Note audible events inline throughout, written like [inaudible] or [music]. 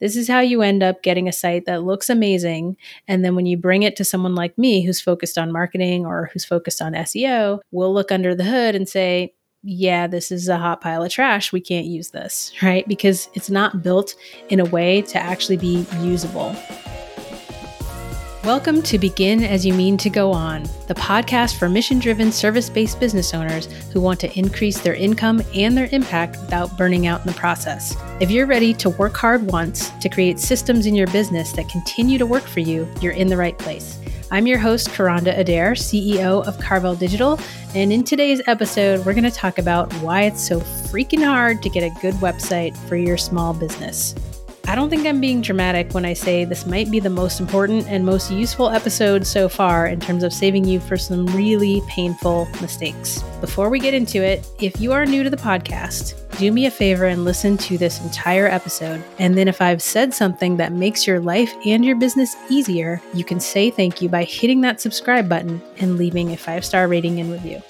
This is how you end up getting a site that looks amazing. And then when you bring it to someone like me who's focused on marketing or who's focused on SEO, we'll look under the hood and say, yeah, this is a hot pile of trash. We can't use this, [laughs] right? Because it's not built in a way to actually be usable. Welcome to Begin As You Mean to Go On, the podcast for mission driven service based business owners who want to increase their income and their impact without burning out in the process. If you're ready to work hard once to create systems in your business that continue to work for you, you're in the right place. I'm your host, Karanda Adair, CEO of Carvel Digital, and in today's episode, we're going to talk about why it's so freaking hard to get a good website for your small business. I don't think I'm being dramatic when I say this might be the most important and most useful episode so far in terms of saving you for some really painful mistakes. Before we get into it, if you are new to the podcast, do me a favor and listen to this entire episode. And then if I've said something that makes your life and your business easier, you can say thank you by hitting that subscribe button and leaving a five star rating and review.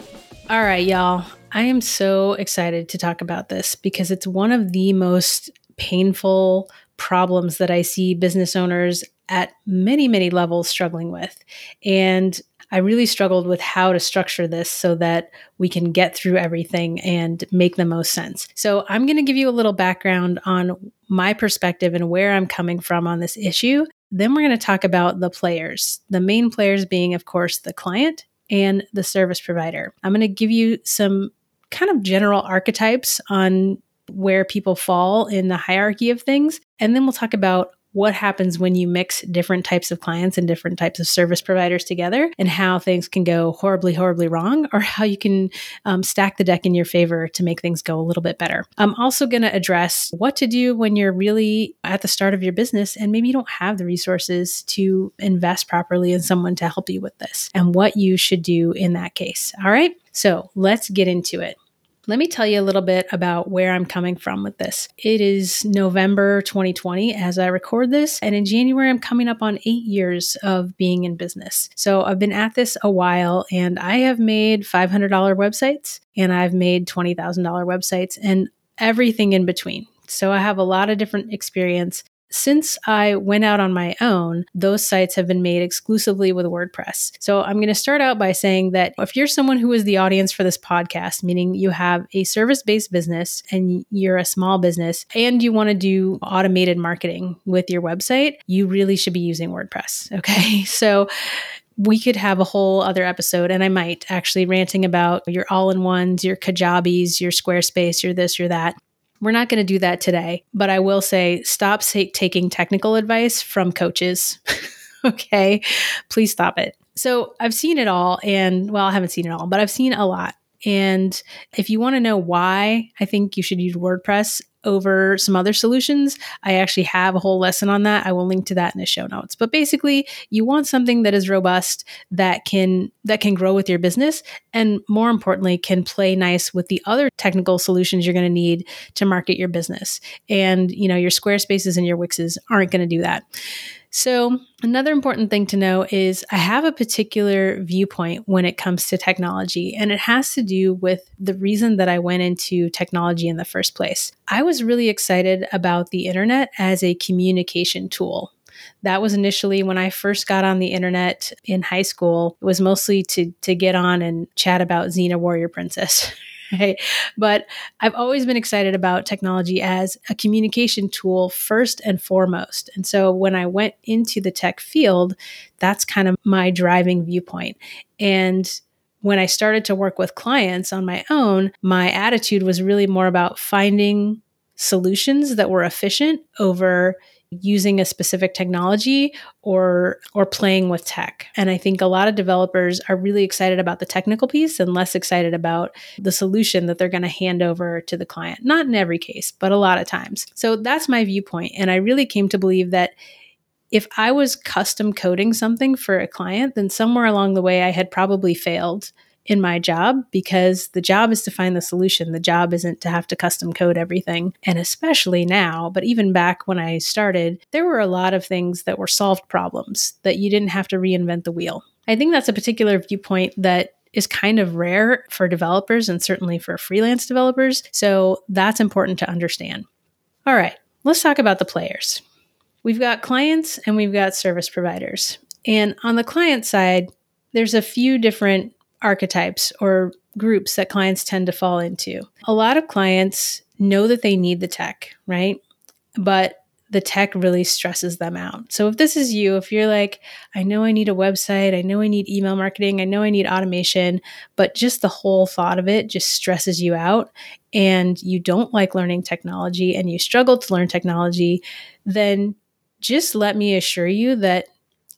All right, y'all. I am so excited to talk about this because it's one of the most painful problems that I see business owners at many, many levels struggling with. And I really struggled with how to structure this so that we can get through everything and make the most sense. So, I'm going to give you a little background on my perspective and where I'm coming from on this issue. Then, we're going to talk about the players, the main players being, of course, the client and the service provider. I'm going to give you some kind of general archetypes on where people fall in the hierarchy of things. And then we'll talk about what happens when you mix different types of clients and different types of service providers together and how things can go horribly, horribly wrong, or how you can um, stack the deck in your favor to make things go a little bit better. I'm also going to address what to do when you're really at the start of your business and maybe you don't have the resources to invest properly in someone to help you with this and what you should do in that case. All right. So let's get into it. Let me tell you a little bit about where I'm coming from with this. It is November 2020 as I record this, and in January, I'm coming up on eight years of being in business. So I've been at this a while, and I have made $500 websites and I've made $20,000 websites and everything in between. So I have a lot of different experience since I went out on my own, those sites have been made exclusively with WordPress. So I'm going to start out by saying that if you're someone who is the audience for this podcast, meaning you have a service based business and you're a small business and you want to do automated marketing with your website, you really should be using WordPress. [laughs] Okay. So we could have a whole other episode, and I might actually ranting about your all in ones, your Kajabis, your Squarespace, your this, your that. We're not going to do that today, but I will say stop taking technical advice from coaches. [laughs] okay. Please stop it. So I've seen it all, and well, I haven't seen it all, but I've seen a lot. And if you want to know why I think you should use WordPress over some other solutions, I actually have a whole lesson on that. I will link to that in the show notes. But basically, you want something that is robust that can that can grow with your business and more importantly can play nice with the other technical solutions you're going to need to market your business. And, you know, your Squarespaces and your Wixes aren't going to do that. So, another important thing to know is I have a particular viewpoint when it comes to technology, and it has to do with the reason that I went into technology in the first place. I was really excited about the internet as a communication tool. That was initially when I first got on the internet in high school. It was mostly to to get on and chat about Xena Warrior Princess. [laughs] [laughs] right? But I've always been excited about technology as a communication tool first and foremost. And so when I went into the tech field, that's kind of my driving viewpoint. And when I started to work with clients on my own, my attitude was really more about finding solutions that were efficient over using a specific technology or or playing with tech. And I think a lot of developers are really excited about the technical piece and less excited about the solution that they're going to hand over to the client. Not in every case, but a lot of times. So that's my viewpoint and I really came to believe that if I was custom coding something for a client, then somewhere along the way I had probably failed in my job because the job is to find the solution. The job isn't to have to custom code everything. And especially now, but even back when I started, there were a lot of things that were solved problems that you didn't have to reinvent the wheel. I think that's a particular viewpoint that is kind of rare for developers and certainly for freelance developers. So that's important to understand. All right, let's talk about the players. we've got clients and we've got service providers. And on the client side, there's a few different archetypes or groups that clients tend to fall into. A lot of clients know that they need the tech, right? But the tech really stresses them out. So if this is you, if you're like, I know I need a website, I know I need email marketing, I know I need automation, but just the whole thought of it just stresses you out and you don't like learning technology and you struggle to learn technology, then just let me assure you that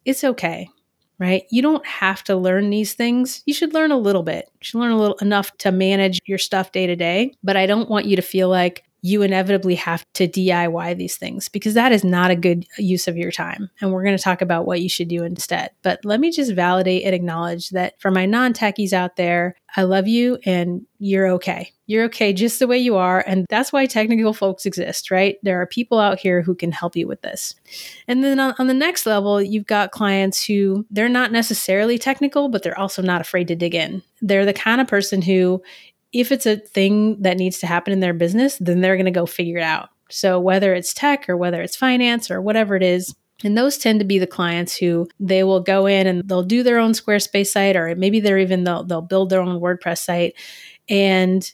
it's okay right? You don't have to learn these things. You should learn a little bit. You should learn a little enough to manage your stuff day to day. But I don't want you to feel like you inevitably have to DIY these things because that is not a good use of your time. And we're going to talk about what you should do instead. But let me just validate and acknowledge that for my non techies out there, I love you and you're okay. You're okay just the way you are. And that's why technical folks exist, right? There are people out here who can help you with this. And then on, on the next level, you've got clients who they're not necessarily technical, but they're also not afraid to dig in. They're the kind of person who if it's a thing that needs to happen in their business, then they're going to go figure it out. So whether it's tech or whether it's finance or whatever it is, and those tend to be the clients who they will go in and they'll do their own Squarespace site, or maybe they're even they'll they'll build their own WordPress site, and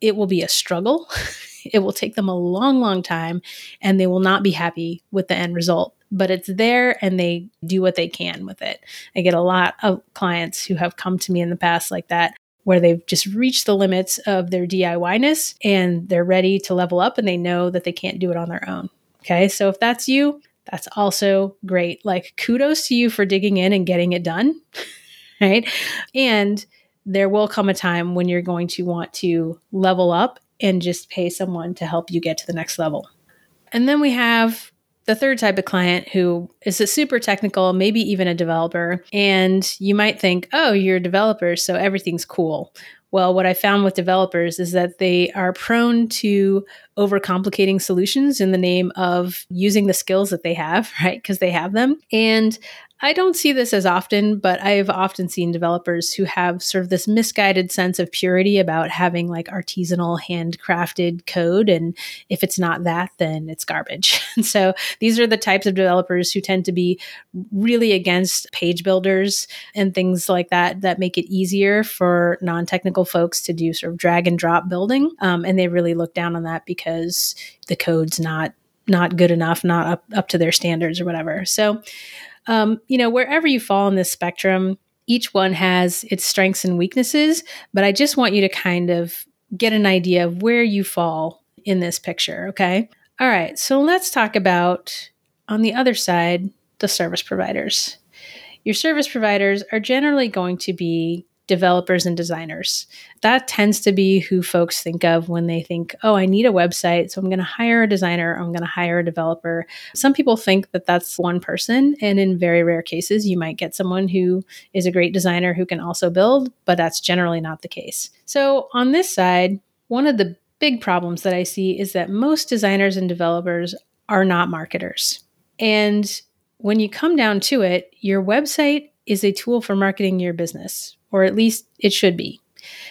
it will be a struggle. [laughs] it will take them a long, long time, and they will not be happy with the end result. But it's there, and they do what they can with it. I get a lot of clients who have come to me in the past like that, where they've just reached the limits of their DIY ness and they're ready to level up and they know that they can't do it on their own. Okay. So if that's you, that's also great. Like kudos to you for digging in and getting it done. [laughs] right. And there will come a time when you're going to want to level up and just pay someone to help you get to the next level. And then we have the third type of client who is a super technical, maybe even a developer, and you might think, oh, you're a developer, so everything's cool. Well, what I found with developers is that they are prone to overcomplicating solutions in the name of using the skills that they have, [laughs] right? Because they have them. And I don't see this as often, but I've often seen developers who have sort of this misguided sense of purity about having like artisanal, handcrafted code. And if it's not that, then it's garbage. [laughs] And so these are the types of developers who tend to be really against page builders and things like that that make it easier for non technical folks to do sort of drag and drop building. Um, and they really look down on that because the code's not not good enough, not up, up to their standards or whatever. So um, you know, wherever you fall in this spectrum, each one has its strengths and weaknesses, but I just want you to kind of get an idea of where you fall in this picture, okay? All right, so let's talk about on the other side, the service providers. Your service providers are generally going to be developers and designers. That tends to be who folks think of when they think, oh, I need a website. So I'm going to hire a designer, I'm going to hire a developer. Some people think that that's one person. And in very rare cases, you might get someone who is a great designer who can also build, but that's generally not the case. So on this side, one of the big problems that I see is that most designers and developers are not marketers. And when you come down to it, your website is a tool for marketing your business or at least it should be.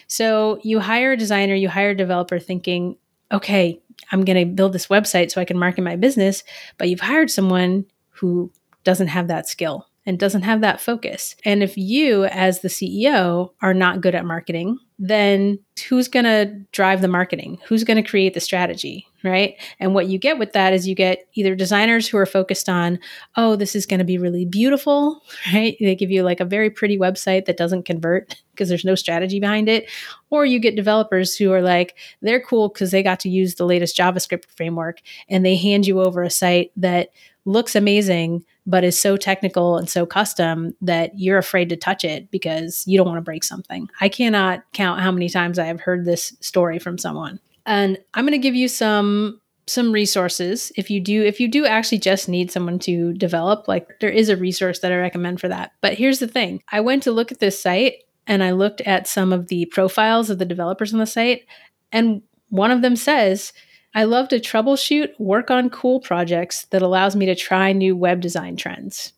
So you hire a designer, you hire a developer thinking, okay, I'm going to build this website so I can market my business, but you've hired someone who doesn't have that skill and doesn't have that focus. And if you, as the CEO, are not good at marketing, then who's going to drive the marketing? Who's going to create the strategy? Right. And what you get with that is you get either designers who are focused on, oh, this is going to be really beautiful. [laughs] Right. They give you like a very pretty website that doesn't convert [laughs] because there's no strategy behind it. Or you get developers who are like, they're cool because they got to use the latest JavaScript framework and they hand you over a site that looks amazing, but is so technical and so custom that you're afraid to touch it because you don't want to break something. I cannot count how many times I have heard this story from someone. And I'm going to give you some some resources if you do if you do actually just need someone to develop like there is a resource that I recommend for that. But here's the thing. I went to look at this site and I looked at some of the profiles of the developers on the site and one of them says I love to troubleshoot, work on cool projects that allows me to try new web design trends.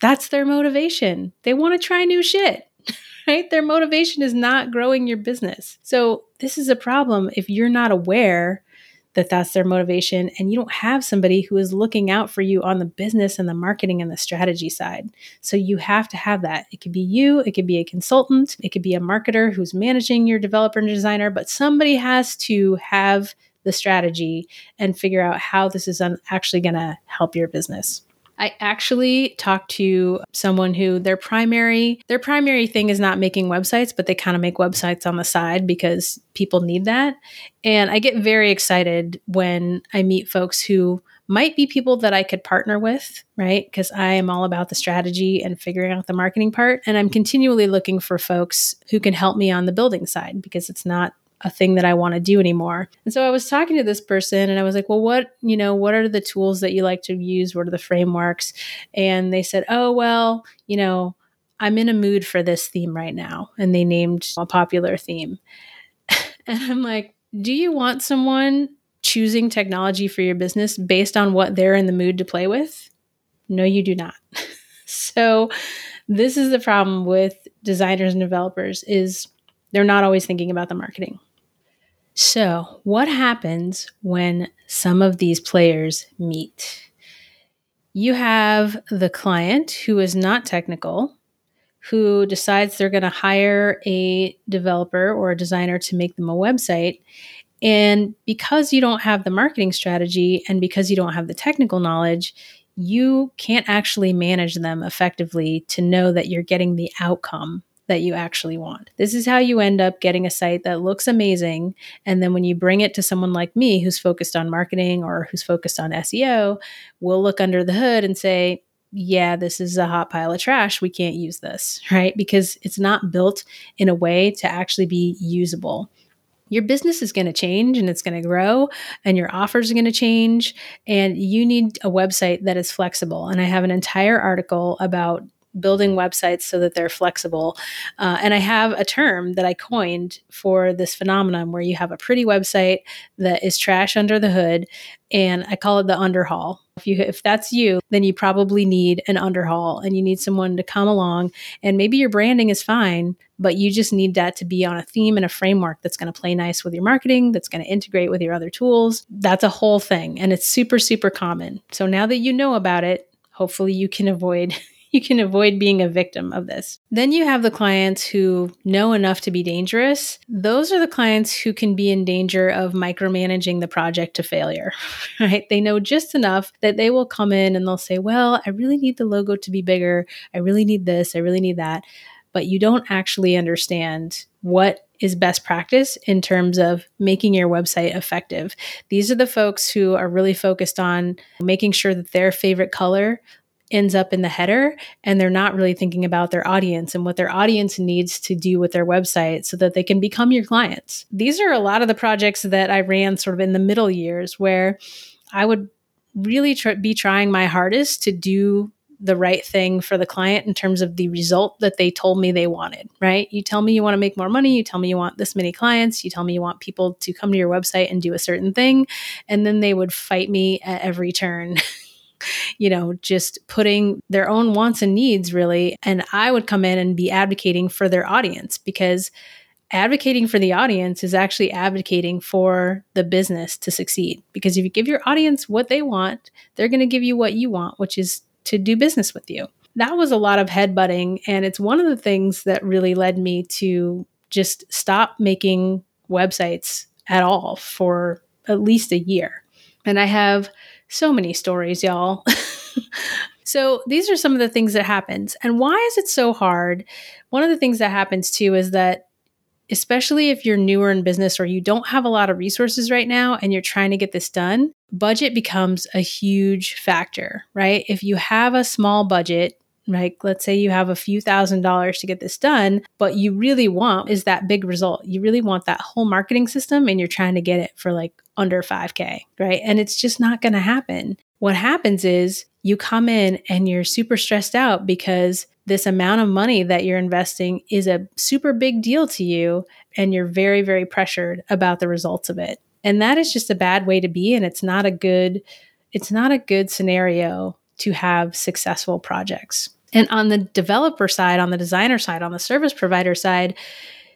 That's their motivation. They want to try new shit, [laughs] right? Their motivation is not growing your business. So, this is a problem if you're not aware that that's their motivation and you don't have somebody who is looking out for you on the business and the marketing and the strategy side. So you have to have that. It could be you, it could be a consultant, it could be a marketer who's managing your developer and designer, but somebody has to have the strategy and figure out how this is un- actually going to help your business. I actually talked to someone who their primary their primary thing is not making websites, but they kind of make websites on the side because people need that. And I get very excited when I meet folks who might be people that I could partner with, right? Because I am all about the strategy and figuring out the marketing part. And I'm continually looking for folks who can help me on the building side because it's not a thing that I want to do anymore. And so I was talking to this person and I was like, well, what, you know, what are the tools that you like to use? What are the frameworks? And they said, oh, well, you know, I'm in a mood for this theme right now. And they named a popular theme. [laughs] and I'm like, do you want someone choosing technology for your business based on what they're in the mood to play with? No, you do not. [laughs] so this is the problem with designers and developers is they're not always thinking about the marketing. So, what happens when some of these players meet? You have the client who is not technical, who decides they're going to hire a developer or a designer to make them a website. And because you don't have the marketing strategy and because you don't have the technical knowledge, you can't actually manage them effectively to know that you're getting the outcome that you actually want. This is how you end up getting a site that looks amazing. And then when you bring it to someone like me who's focused on marketing or who's focused on SEO, we'll look under the hood and say, yeah, this is a hot pile of trash. We can't use this, [laughs] right? Because it's not built in a way to actually be usable your business is going to change and it's going to grow and your offers are going to change and you need a website that is flexible and i have an entire article about building websites so that they're flexible. Uh, and I have a term that I coined for this phenomenon where you have a pretty website that is trash under the hood, and I call it the underhaul. If you if that's you, then you probably need an underhaul and you need someone to come along and maybe your branding is fine, but you just need that to be on a theme and a framework that's going to play nice with your marketing, that's going to integrate with your other tools. That's a whole thing and it's super super common. So now that you know about it, hopefully you can [laughs] avoid you can avoid being a victim of this. Then you have the clients who know enough to be dangerous. Those are the clients who can be in danger of micromanaging the project to failure, [laughs] right? They know just enough that they will come in and they'll say, Well, I really need the logo to be bigger. I really need this. I really need that. But you don't actually understand what is best practice in terms of making your website effective. These are the folks who are really focused on making sure that their favorite color ends up in the header and they're not really thinking about their audience and what their audience needs to do with their website so that they can become your clients. These are a lot of the projects that I ran sort of in the middle years where I would really tr- be trying my hardest to do the right thing for the client in terms of the result that they told me they wanted, right? You tell me you want to make more money, you tell me you want this many clients, you tell me you want people to come to your website and do a certain thing, and then they would fight me at every turn [laughs] you know, just putting their own wants and needs really. And I would come in and be advocating for their audience because advocating for the audience is actually advocating for the business to succeed. Because if you give your audience what they want, they're going to give you what you want, which is to do business with you. That was a lot of headbutting. And it's one of the things that really led me to just stop making websites at all for at least a year. And I have so many stories, y'all. [laughs] so these are some of the things that happens. And why is it so hard? One of the things that happens too is that especially if you're newer in business or you don't have a lot of resources right now and you're trying to get this done, budget becomes a huge factor, right? If you have a small budget, like let's say you have a few thousand dollars to get this done, but you really want is that big result. You really want that whole marketing system and you're trying to get it for like under 5K, right? And it's just not going to happen. What happens is you come in and you're super stressed out because this amount of money that you're investing is a super big deal to you and you're very, very pressured about the results of it. And that is just a bad way to be. And it's not a good, it's not a good scenario to have successful projects. And on the developer side, on the designer side, on the service provider side,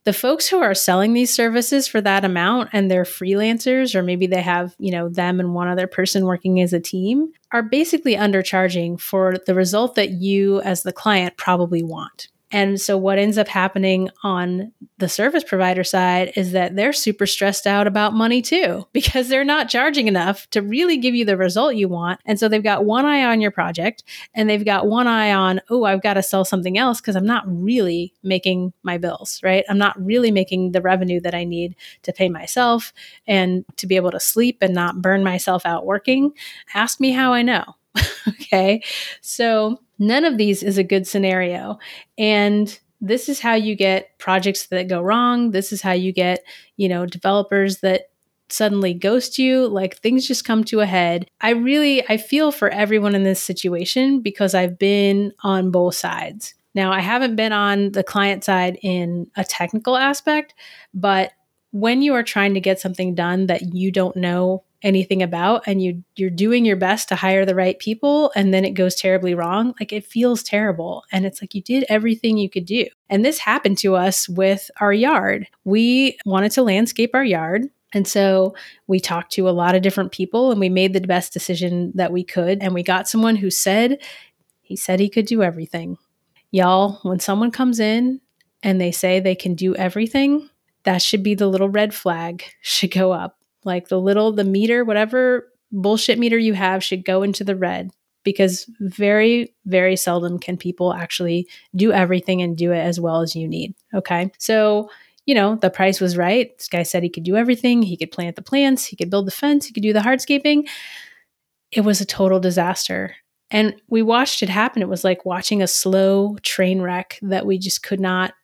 The folks who are selling these services for that amount and they're freelancers, or maybe they have, you know, them and one other person working as a team, are basically undercharging for the result that you as the client probably want. And so, what ends up happening on the service provider side is that they're super stressed out about money too, [laughs] because they're not charging enough to really give you the result you want. And so, they've got one eye on your project and they've got one eye on, oh, I've got to sell something else because I'm not really making my bills, right? I'm not really making the revenue that I need to pay myself and to be able to sleep and not burn myself out working. Ask me how I know. [laughs] okay. So, None of these is a good scenario. And this is how you get projects that go wrong. This is how you get, you know, developers that suddenly ghost you like things just come to a head i really i feel for everyone in this situation because i've been on both sides now i haven't been on the client side in a technical aspect but when you are trying to get something done that you don't know anything about and you you're doing your best to hire the right people and then it goes terribly wrong like it feels terrible. And it's like you did everything you could do. And this happened to us with our yard. We wanted to landscape our yard and so we talked to a lot of different people and we made the best decision that we could. And we got someone who said he said he could do everything. Y'all when someone comes in and they say they can do everything that should be the little red flag should go up like the little, the meter, whatever bullshit meter you have should go into the red because very, very seldom can people actually do everything and do it as well as you need. Okay. So, you know, the price was right. This guy said he could do everything. He could plant the plants, he could build the fence, he could do the hardscaping. It was a total disaster. And we watched it happen. It was like watching a slow train wreck that we just could not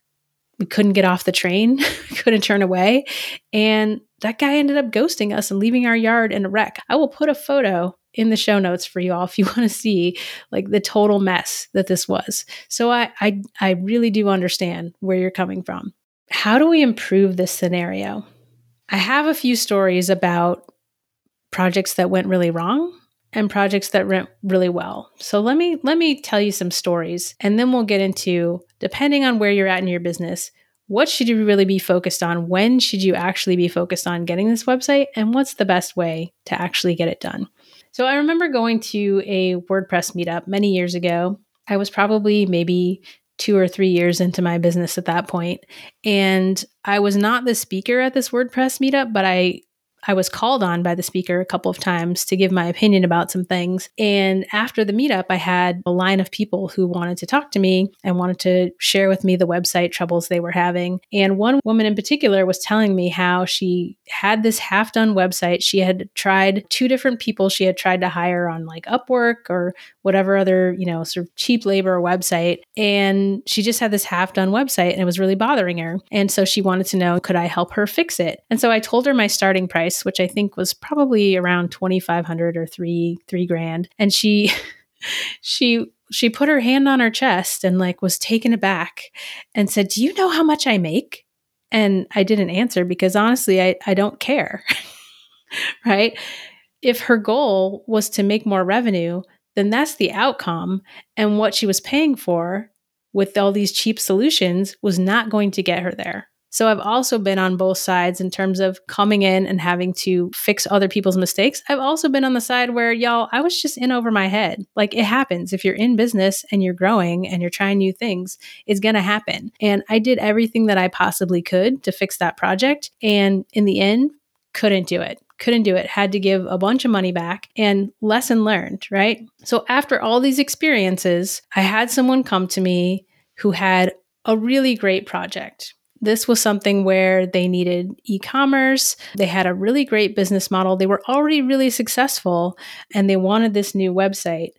we couldn't get off the train, [laughs] couldn't turn away. And that guy ended up ghosting us and leaving our yard in a wreck. I will put a photo in the show notes for you all if you [laughs] want to see like the total mess that this was. So I, I I really do understand where you're coming from. How do we improve this scenario? I have a few stories about projects that went really wrong and projects that went really well. So let me let me tell you some stories and then we'll get into depending on where you're at in your business, what should you really be focused on? When should you actually be focused on getting this website and what's the best way to actually get it done? So I remember going to a WordPress meetup many years ago. I was probably maybe two or three years into my business at that point. And I was not the speaker at this WordPress meetup, but I I was called on by the speaker a couple of times to give my opinion about some things. And after the meetup, I had a line of people who wanted to talk to me and wanted to share with me the website troubles they were having. And one woman in particular was telling me how she had this half done website. She had tried two different people she had tried to hire on like Upwork or whatever other, you know, sort of cheap labor website. And she just had this half done website and it was really bothering her. And so she wanted to know, could I help her fix it? And so I told her my starting price, which I think was probably around 2,500 or three, three grand. And she, [laughs] she, she put her hand on her chest and like was taken aback and said, Do you know how much I make? And I didn't answer because honestly, I, I don't care. [laughs] right? If her goal was to make more revenue, then that's the outcome. And what she was paying for with all these cheap solutions was not going to get her there. So I've also been on both sides in terms of coming in and having to fix other people's mistakes. I've also been on the side where, y'all, I was just in over my head. Like it happens. If you're in business and you're growing and you're trying new things, it's going to happen. And I did everything that I possibly could to fix that project. And in the end, couldn't do it couldn't do it, had to give a bunch of money back, and lesson learned, right? So after all these experiences, I had someone come to me who had a really great project. This was something where they needed e commerce. They had a really great business model. They were already really successful and they wanted this new website.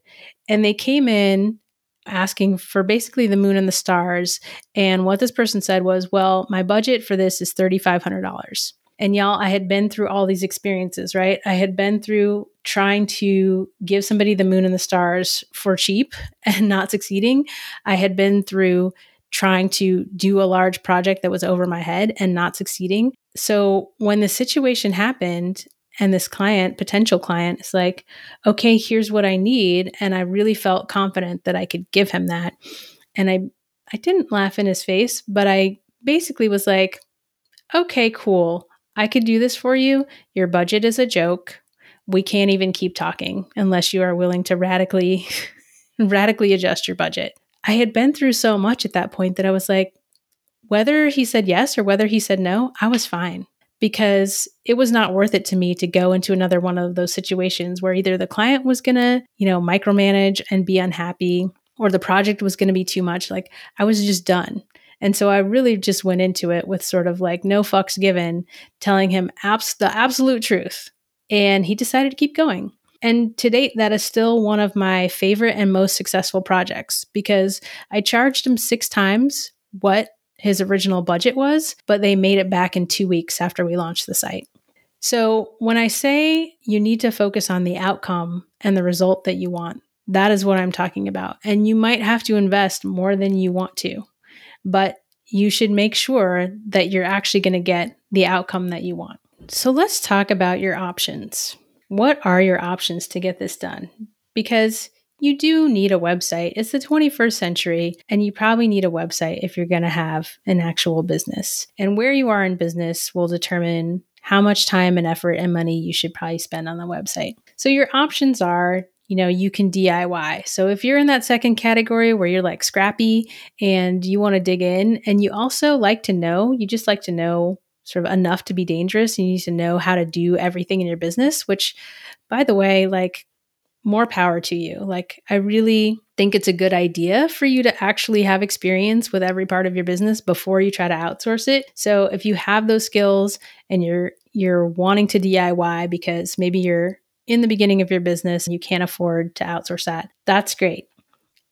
And they came in asking for basically the moon and the stars. And what this person said was, Well, my budget for this is $3,500. And y'all, I had been through all these experiences, right? I had been through trying to give somebody the moon and the stars for cheap [laughs] and not succeeding. I had been through trying to do a large project that was over my head and not succeeding. So when the situation happened, and this client, potential client, is like, okay, here's what I need. And I really felt confident that I could give him that. And I I didn't laugh in his face, but I basically was like, okay, cool. I could do this for you. Your budget is a joke. We can't even keep talking unless you are willing to radically, [laughs] radically adjust your budget. I had been through so much at that point that I was like, whether he said yes or whether he said no, I was fine because it was not worth it to me to go into another one of those situations where either the client was going to, you know, micromanage and be unhappy or the project was going to be too much. Like I was just done. And so I really just went into it with sort of like no fucks given, telling him abs- the absolute truth. And he decided to keep going. And to date, that is still one of my favorite and most successful projects because I charged him six times what his original budget was, but they made it back in two weeks after we launched the site. So when I say you need to focus on the outcome and the result that you want, that is what I'm talking about. And you might have to invest more than you want to, but you should make sure that you're actually going to get the outcome that you want. So let's talk about your options. What are your options to get this done? Because you do need a website. It's the 21st century, and you probably need a website if you're going to have an actual business. And where you are in business will determine how much time and effort and money you should probably spend on the website. So, your options are you know, you can DIY. So if you're in that second category where you're like scrappy and you want to dig in and you also like to know, you just like to know sort of enough to be dangerous, you need to know how to do everything in your business, which by the way, like more power to you. Like, I really think it's a good idea for you to actually have experience with every part of your business before you try to outsource it. So, if you have those skills and you're you're wanting to DIY because maybe you're in the beginning of your business and you can't afford to outsource that, that's great.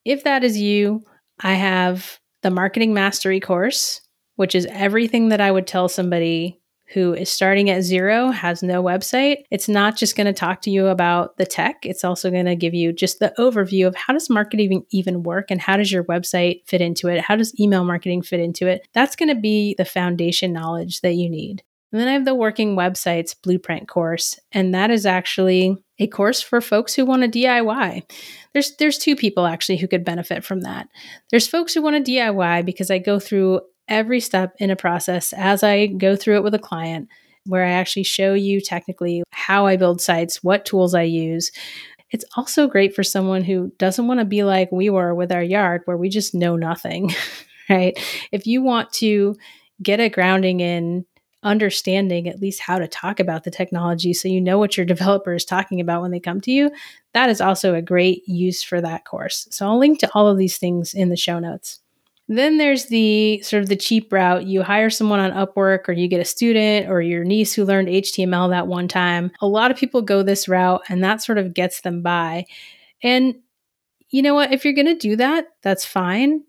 If that is you, I have the marketing mastery course, which is everything that I would tell somebody who is starting at zero, has no website, it's not just going to talk to you about the tech. It's also going to give you just the overview of how does marketing even work and how does your website fit into it? How does email marketing fit into it? That's going to be the foundation knowledge that you need. And then I have the Working Websites Blueprint course, and that is actually a course for folks who want to DIY. There's there's two people actually who could benefit from that. There's folks who want to DIY because I go through every step in a process as I go through it with a client, where I actually show you technically how I build sites, what tools I use. It's also great for someone who doesn't want to be like we were with our yard, where we just know nothing, [laughs] right? If you want to get a grounding in understanding at least how to talk about the technology so you know what your [laughs] developer is talking about when they come to you, that is also a great use for that course. So I'll link to all of these things in the show notes. Then there's the sort of the cheap route. You hire someone on Upwork or you get a student or your niece who learned HTML that one time. A lot of people go this route and that sort of gets them by. And you know what? If you're going to do that, that's fine.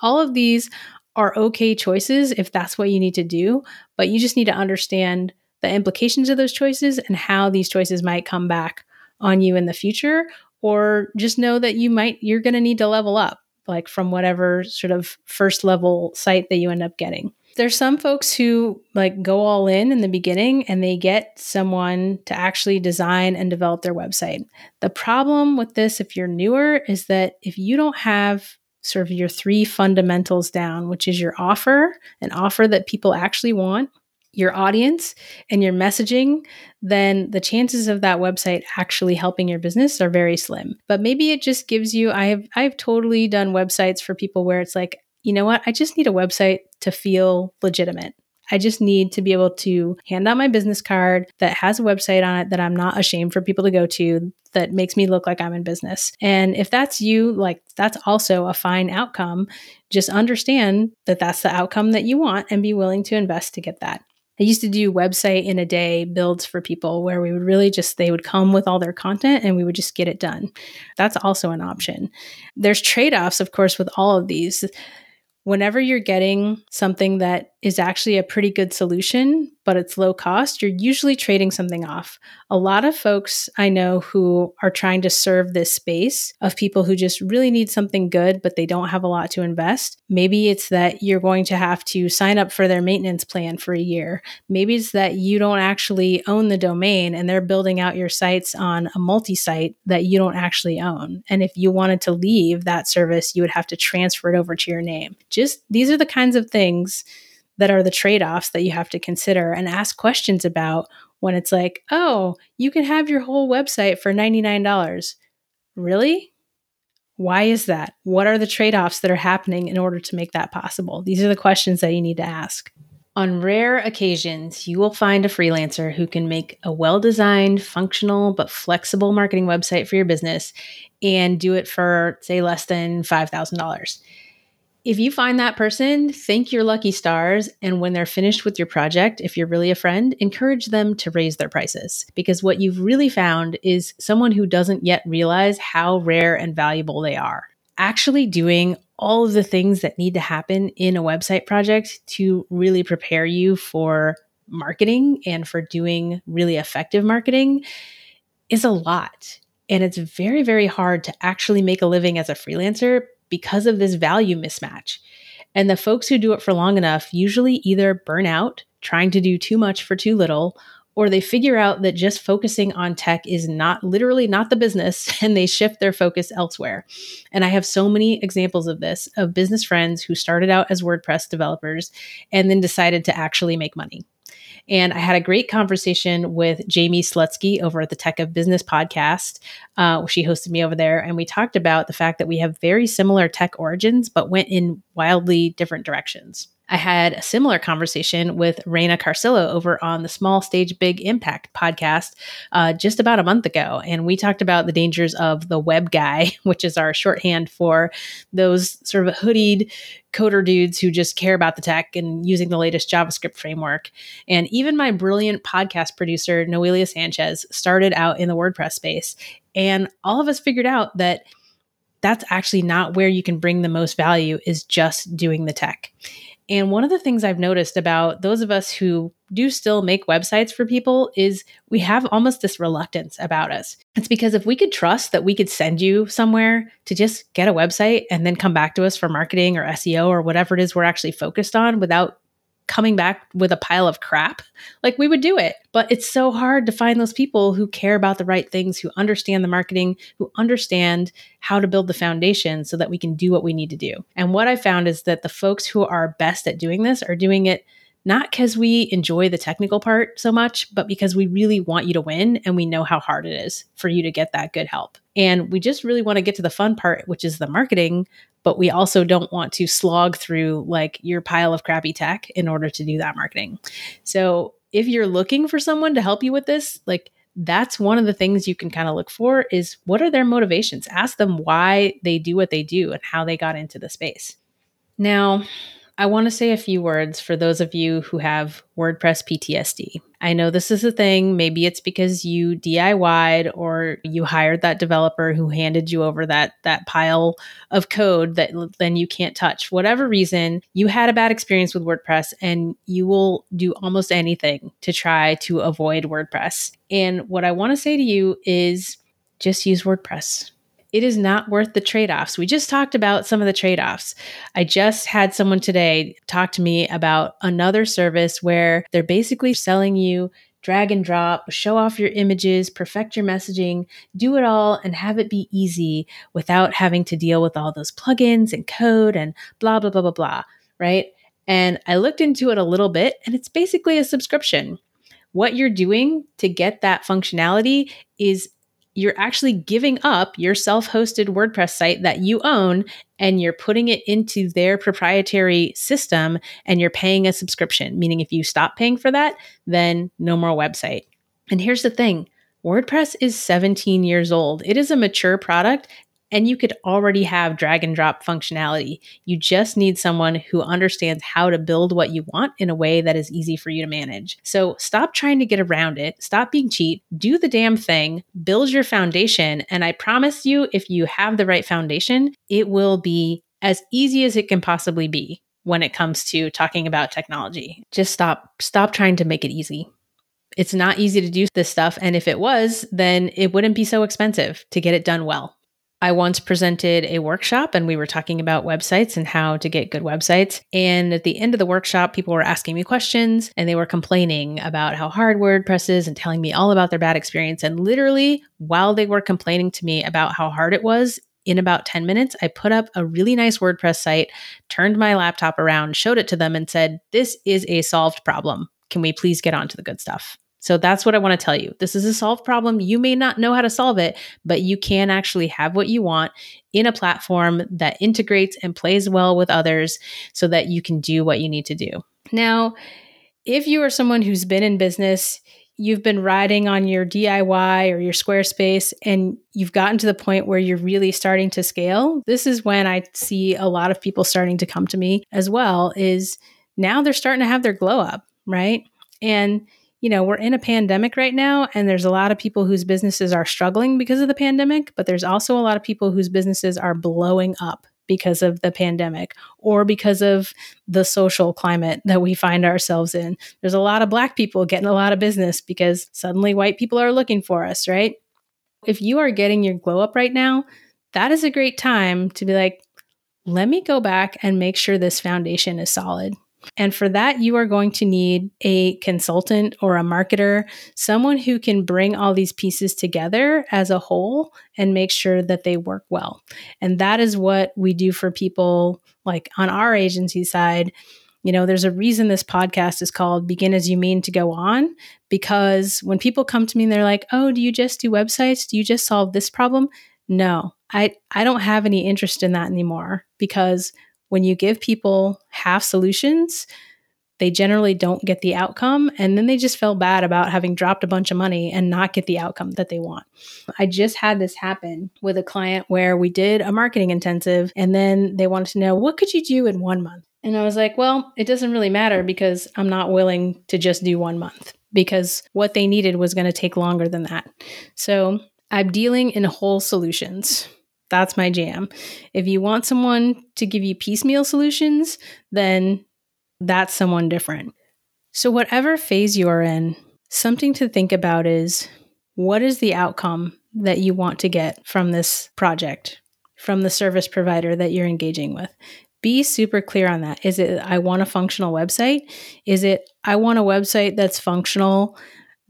All of these are okay choices if that's what you need to do, but you just need to understand the implications of those choices and how these choices might come back on you in the future or just know that you might you're going to need to level up like from whatever sort of first level site that you end up getting. There's some folks who like go all in in the beginning and they get someone to actually design and develop their website. The problem with this if you're newer is that if you don't have sort of your three fundamentals down, which is your offer, an offer that people actually want, your audience and your messaging, then the chances of that website actually helping your business are very slim. But maybe it just gives you I have I've totally done websites for people where it's like, you know what? I just need a website to feel legitimate. I just need to be able to hand out my business card that has a website on it that I'm not ashamed for people to go to that makes me look like I'm in business. And if that's you, like that's also a fine outcome. Just understand that that's the outcome that you want and be willing to invest to get that. I used to do website in a day builds for people where we would really just, they would come with all their content and we would just get it done. That's also an option. There's trade offs, of course, with all of these whenever you're getting something that is actually a pretty good solution, but it's low cost, you're usually trading something off. A lot of folks I know who are trying to serve this space of people who just really need something good, but they don't have a lot to invest. Maybe it's that you're going to have to sign up for their maintenance plan for a year. Maybe it's that you don't actually own the domain and they're building out your sites on a multi site that you don't actually own. And if you wanted to leave that service, you would have to transfer it over to your name just these are the kinds of things that are the trade offs that you have to consider and ask questions about when it's like, oh, you can have your whole website for $99. Really? Why is that? What are the trade offs that are happening in order to make that possible? These are the questions that you need to ask. On rare occasions, you will find a freelancer who can make a well designed, functional, but flexible marketing website for your business and do it for, say, less than $5,000. If you find that person, thank your lucky stars. And when they're finished with your project, if you're really a friend, encourage them to raise their prices. Because what you've really found is someone who doesn't yet realize how rare and valuable they are. Actually, doing all of the things that need to happen in a website project to really prepare you for marketing and for doing really effective marketing is a lot. And it's very, very hard to actually make a living as a freelancer because of this value mismatch. And the folks who do it for long enough usually either burn out trying to do too much for too little, or they figure out that just focusing on tech is not literally not the business [laughs] and they shift their focus elsewhere. And I have so many examples of this of business friends who started out as WordPress developers and then decided to actually make money. And I had a great conversation with Jamie Slutsky over at the Tech of Business podcast. Uh, she hosted me over there, and we talked about the fact that we have very similar tech origins, but went in wildly different directions. I had a similar conversation with Raina Carcillo over on the Small Stage Big Impact podcast uh, just about a month ago. And we talked about the dangers of the web guy, [laughs] which is our shorthand for those sort of hoodied coder dudes who just care about the tech and using the latest JavaScript framework. And even my brilliant podcast producer, Noelia Sanchez, started out in the WordPress space. And all of us figured out that that's actually not where you can bring the most value is just doing the tech. And one of the things I've noticed about those of us who do still make websites for people is we have almost this reluctance about us. It's because if we could trust that we could send you somewhere to just get a website and then come back to us for marketing or SEO or whatever it is we're actually focused on without coming back with a pile of crap, like we would do it. But it's so hard to find those people who care about the right things, who understand the marketing, who understand how to build the foundation so that we can do what we need to do. And what I found is that the folks who are best at doing this are doing it not because we enjoy the technical part so much, but because we really want you to win and we know how hard it is for you to get that good help. And we just really want to get to the fun part, which is the marketing, but we also don't want to slog through like your pile of crappy tech in order to do that marketing. So if you're looking for someone to help you with this, like that's one of the things you can kind of look for is what are their motivations? Ask them why they do what they do and how they got into the space. Now, I want to say a few words for those of you who have WordPress PTSD. I know this is a thing. Maybe it's because you DIY'd or you hired that developer who handed you over that that pile of code that then you can't touch. Whatever reason, you had a bad experience with WordPress and you will do almost anything to try to avoid WordPress. And what I want to say to you is just use WordPress it is not worth the trade offs. We just talked about some of the trade offs. I just had someone today talk to me about another service where they're basically selling you drag and drop, show off your images, perfect your messaging, do it all, and have it be easy without having to deal with all those plugins and code and blah, blah, blah, blah, blah. Right. And I looked into it a little bit, and it's basically a subscription. What you're doing to get that functionality is you're actually giving up your self hosted WordPress site that you own and you're putting it into their proprietary system and you're paying a subscription. Meaning, if you stop paying for that, then no more website. And here's the thing WordPress is 17 years old. It is a mature product and you could already have drag and drop functionality. You just need someone who understands how to build what you want in a way that is easy for you to manage. So stop trying to get around it. Stop being cheap. Do the damn thing. Build your foundation. And I promise you, if you have the right foundation, it will be as easy as it can possibly be when it comes to talking about technology. Just stop stop trying to make it easy. It's not easy to do this stuff and if it was, then it wouldn't be so expensive to get it done well. I once presented a workshop and we were talking about websites and how to get good websites. And at the end of the workshop, people were asking me questions and they were complaining about how hard WordPress is and telling me all about their bad experience. And literally, while they were complaining to me about how hard it was, in about 10 minutes, I put up a really nice WordPress site, turned my laptop around, showed it to them, and said, This is a solved problem. Can we please get on to the good stuff? So that's what I want to tell you. This is a solved problem. You may not know how to solve it, but you can actually have what you want in a platform that integrates and plays well with others so that you can do what you need to do. Now, if you are someone who's been in business, you've been riding on your DIY or your Squarespace and you've gotten to the point where you're really starting to scale, this is when I see a lot of people starting to come to me as well is now they're starting to have their glow up, right? And you know, we're in a pandemic right now, and there's a lot of people whose businesses are struggling because of the pandemic, but there's also a lot of people whose businesses are blowing up because of the pandemic or because of the social climate that we find ourselves in. There's a lot of Black people getting a lot of business because suddenly white people are looking for us, right? If you are getting your glow up right now, that is a great time to be like, let me go back and make sure this foundation is solid. And for that, you are going to need a consultant or a marketer, someone who can bring all these pieces together as a whole and make sure that they work well. And that is what we do for people like on our agency side. You know, there's a reason this podcast is called Begin As You Mean to Go On, because when people come to me and they're like, oh, do you just do websites? Do you just solve this problem? No, I, I don't have any interest in that anymore because when you give people half solutions, they generally don't get the outcome. And then they just feel bad about having dropped a bunch of money and not get the outcome that they want. I just had this happen with a client where we did a marketing intensive and then they wanted to know what could you do in one month? And I was like, well, it doesn't really matter because I'm not willing to just do one month because what they needed was going to take longer than that. So I'm dealing in whole solutions. That's my jam. If you want someone to give you piecemeal solutions, then that's someone different. So, whatever phase you are in, something to think about is what is the outcome that you want to get from this project, from the service provider that you're engaging with? Be super clear on that. Is it, I want a functional website? Is it, I want a website that's functional,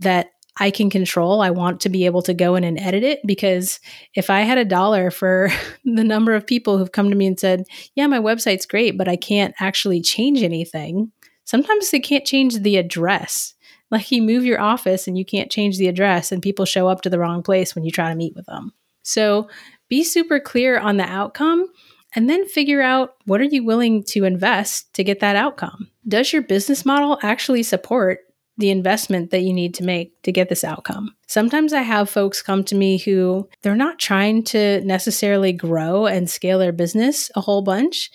that I can control. I want to be able to go in and edit it because if I had a dollar for [laughs] the number of people who've come to me and said, Yeah, my website's great, but I can't actually change anything, sometimes they can't change the address. Like you move your office and you can't change the address, and people show up to the wrong place when you try to meet with them. So be super clear on the outcome and then figure out what are you willing to invest to get that outcome? Does your business model actually support the investment that you need to make to get this outcome. Sometimes I have folks come to me who they're not trying to necessarily grow and scale their business a whole bunch,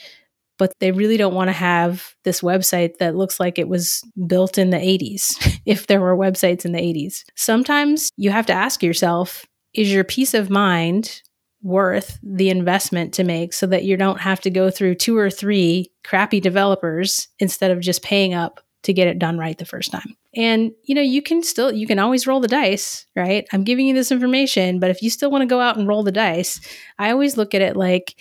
but they really don't want to have this website that looks like it was built in the 80s, [laughs] if there were websites in the 80s. Sometimes you have to ask yourself is your peace of mind worth the investment to make so that you don't have to go through two or three crappy developers instead of just paying up to get it done right the first time. And you know, you can still you can always roll the dice, right? I'm giving you this information, but if you still want to go out and roll the dice, I always look at it like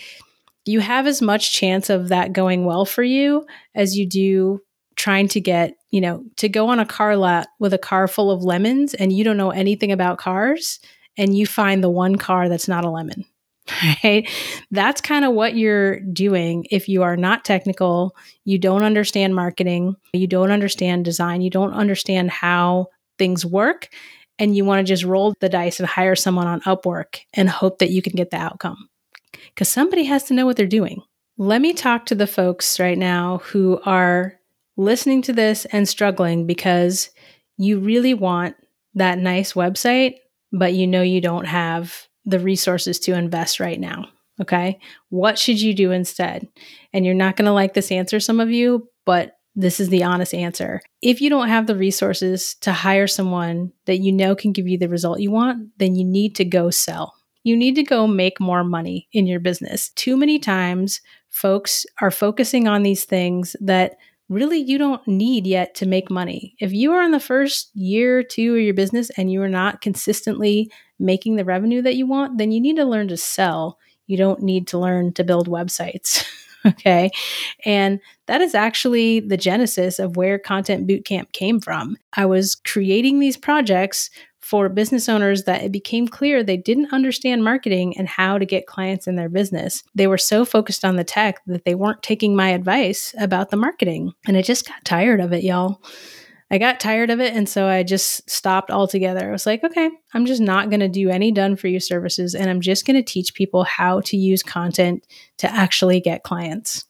you have as much chance of that going well for you as you do trying to get, you know, to go on a car lot with a car full of lemons and you don't know anything about cars and you find the one car that's not a lemon [laughs] right? That's kind of what you're doing if you are not technical, you don't understand marketing, you don't understand design, you don't understand how things work, and you want to just roll the dice and hire someone on Upwork and hope that you can get the outcome. Because somebody has to know what they're doing. Let me talk to the folks right now who are listening to this and struggling because you really want that nice website, but you know you don't have the resources to invest right now. Okay. What should you do instead? And you're not going to like this answer, some of you, but this is the honest answer. If you don't have the resources to hire someone that you know can give you the result you want, then you need to go sell. You need to go make more money in your business. Too many times, folks are focusing on these things that really you don't need yet to make money. If you are in the first year or two of your business and you are not consistently making the revenue that you want, then you need to learn to sell. You don't need to learn to build websites. [laughs] okay. And that is actually the genesis of where Content Bootcamp came from. I was creating these projects for business owners that it became clear they didn't understand marketing and how to get clients in their business. They were so focused on the tech that they weren't taking my advice about the marketing. And I just got tired of it, y'all. I got tired of it. And so I just stopped altogether. I was like, okay, I'm just not going to do any done for you services. And I'm just going to teach people how to use content to actually get clients.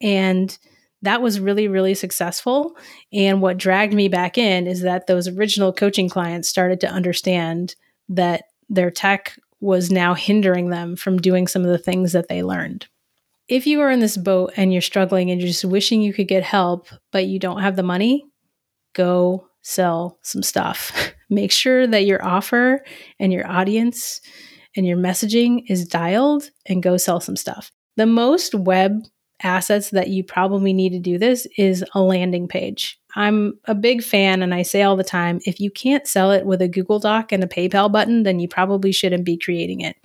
And that was really, really successful. And what dragged me back in is that those original coaching clients started to understand that their tech was now hindering them from doing some of the things that they learned. If you are in this boat and you're struggling and you're just wishing you could get help, but you don't have the money, go sell some stuff. [laughs] Make sure that your offer and your audience and your messaging is dialed and go sell some stuff. The most web assets that you probably need to do this is a landing page. I'm a big fan, and I say all the time if you can't sell it with a Google Doc and a PayPal button, then you probably shouldn't be creating it.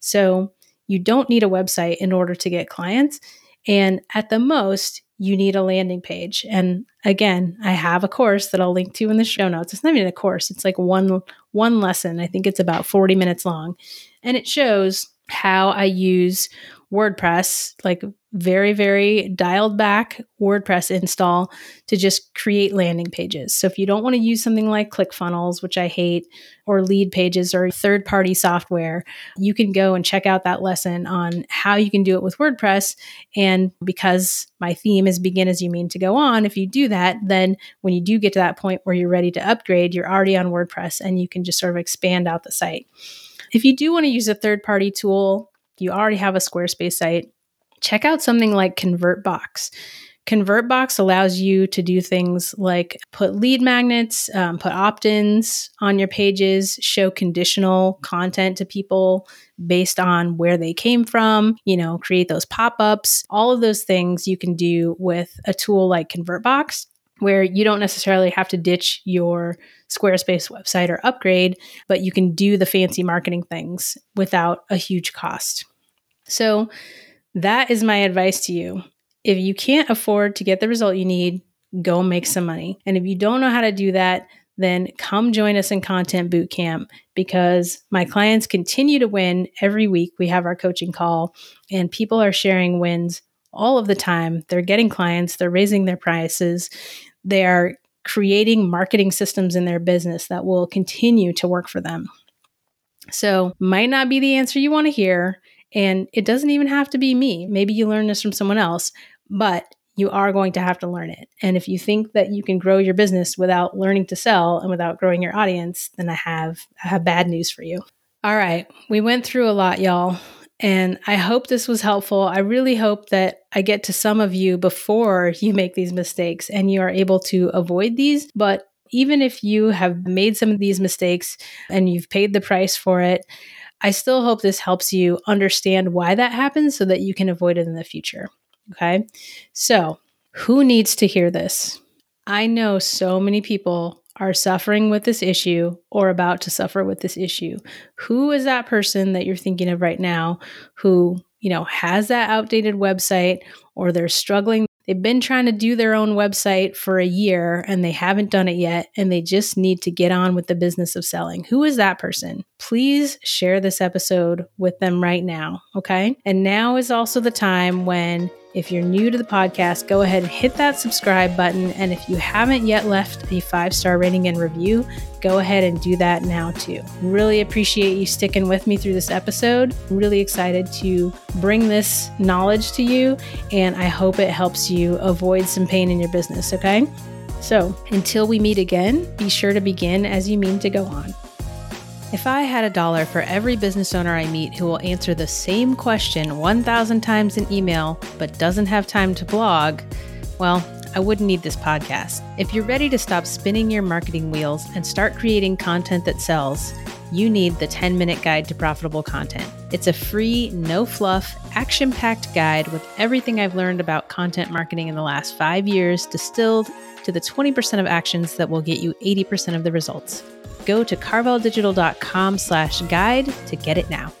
So, you don't need a website in order to get clients. And at the most, you need a landing page. And again, I have a course that I'll link to in the show notes. It's not even a course, it's like one one lesson. I think it's about 40 minutes long. And it shows how I use WordPress, like very, very dialed back WordPress install to just create landing pages. So if you don't want to use something like ClickFunnels, which I hate, or Leadpages or third party software, you can go and check out that lesson on how you can do it with WordPress. And because my theme is begin as you mean to go on, if you do that, then when you do get to that point where you're ready to upgrade, you're already on WordPress and you can just sort of expand out the site. If you do want to use a third party tool, you already have a Squarespace site, check out something like ConvertBox. ConvertBox allows you to do things like put lead magnets, um, put opt ins on your pages, show conditional content to people based on where they came from, you know, create those pop ups. All of those things you can do with a tool like ConvertBox, where you don't necessarily have to ditch your Squarespace website or upgrade, but you can do the fancy marketing things without a huge cost. So, that is my advice to you. If you can't afford to get the result you need, go make some money. And if you don't know how to do that, then come join us in Content Bootcamp because my clients continue to win every week. We have our coaching call, and people are sharing wins all of the time. They're getting clients, they're raising their prices, they are creating marketing systems in their business that will continue to work for them. So, might not be the answer you want to hear. And it doesn't even have to be me. Maybe you learn this from someone else, but you are going to have to learn it. And if you think that you can grow your business without learning to sell and without growing your audience, then I have I have bad news for you. All right, we went through a lot, y'all. And I hope this was helpful. I really hope that I get to some of you before [laughs] you make these mistakes and you are able to avoid these. But even if you have made some of these mistakes and you've paid the price for it, I still hope this helps you understand why that happens so that you can avoid it in the future. Okay. So, who needs to hear this? I know so many people are suffering with this issue or about to suffer with this issue. Who is that person that you're thinking of right now who, you know, has that outdated website or they're struggling They've been trying to do their own website for a year and they haven't done it yet, and they just need to get on with the business of selling. Who is that person? Please share this episode with them right now. Okay. And now is also the time when if you're new to the podcast, go ahead and hit that subscribe button. And if you haven't yet left a five star rating and review, go ahead and do that now too. Really appreciate you sticking with me through this episode. Really excited to bring this knowledge to you, and I hope it helps you avoid some pain in your business, okay? So until we meet again, be sure to begin as you mean to go on. If I had a dollar for every business owner I meet who will answer the same question 1,000 times in email but doesn't have time to blog, well, I wouldn't need this podcast. If you're ready to stop spinning your marketing wheels and start creating content that sells, you need the 10 minute guide to profitable content. It's a free, no fluff, action packed guide with everything I've learned about content marketing in the last five years distilled to the 20% of actions that will get you 80% of the results go to carveldigital.com slash guide to get it now.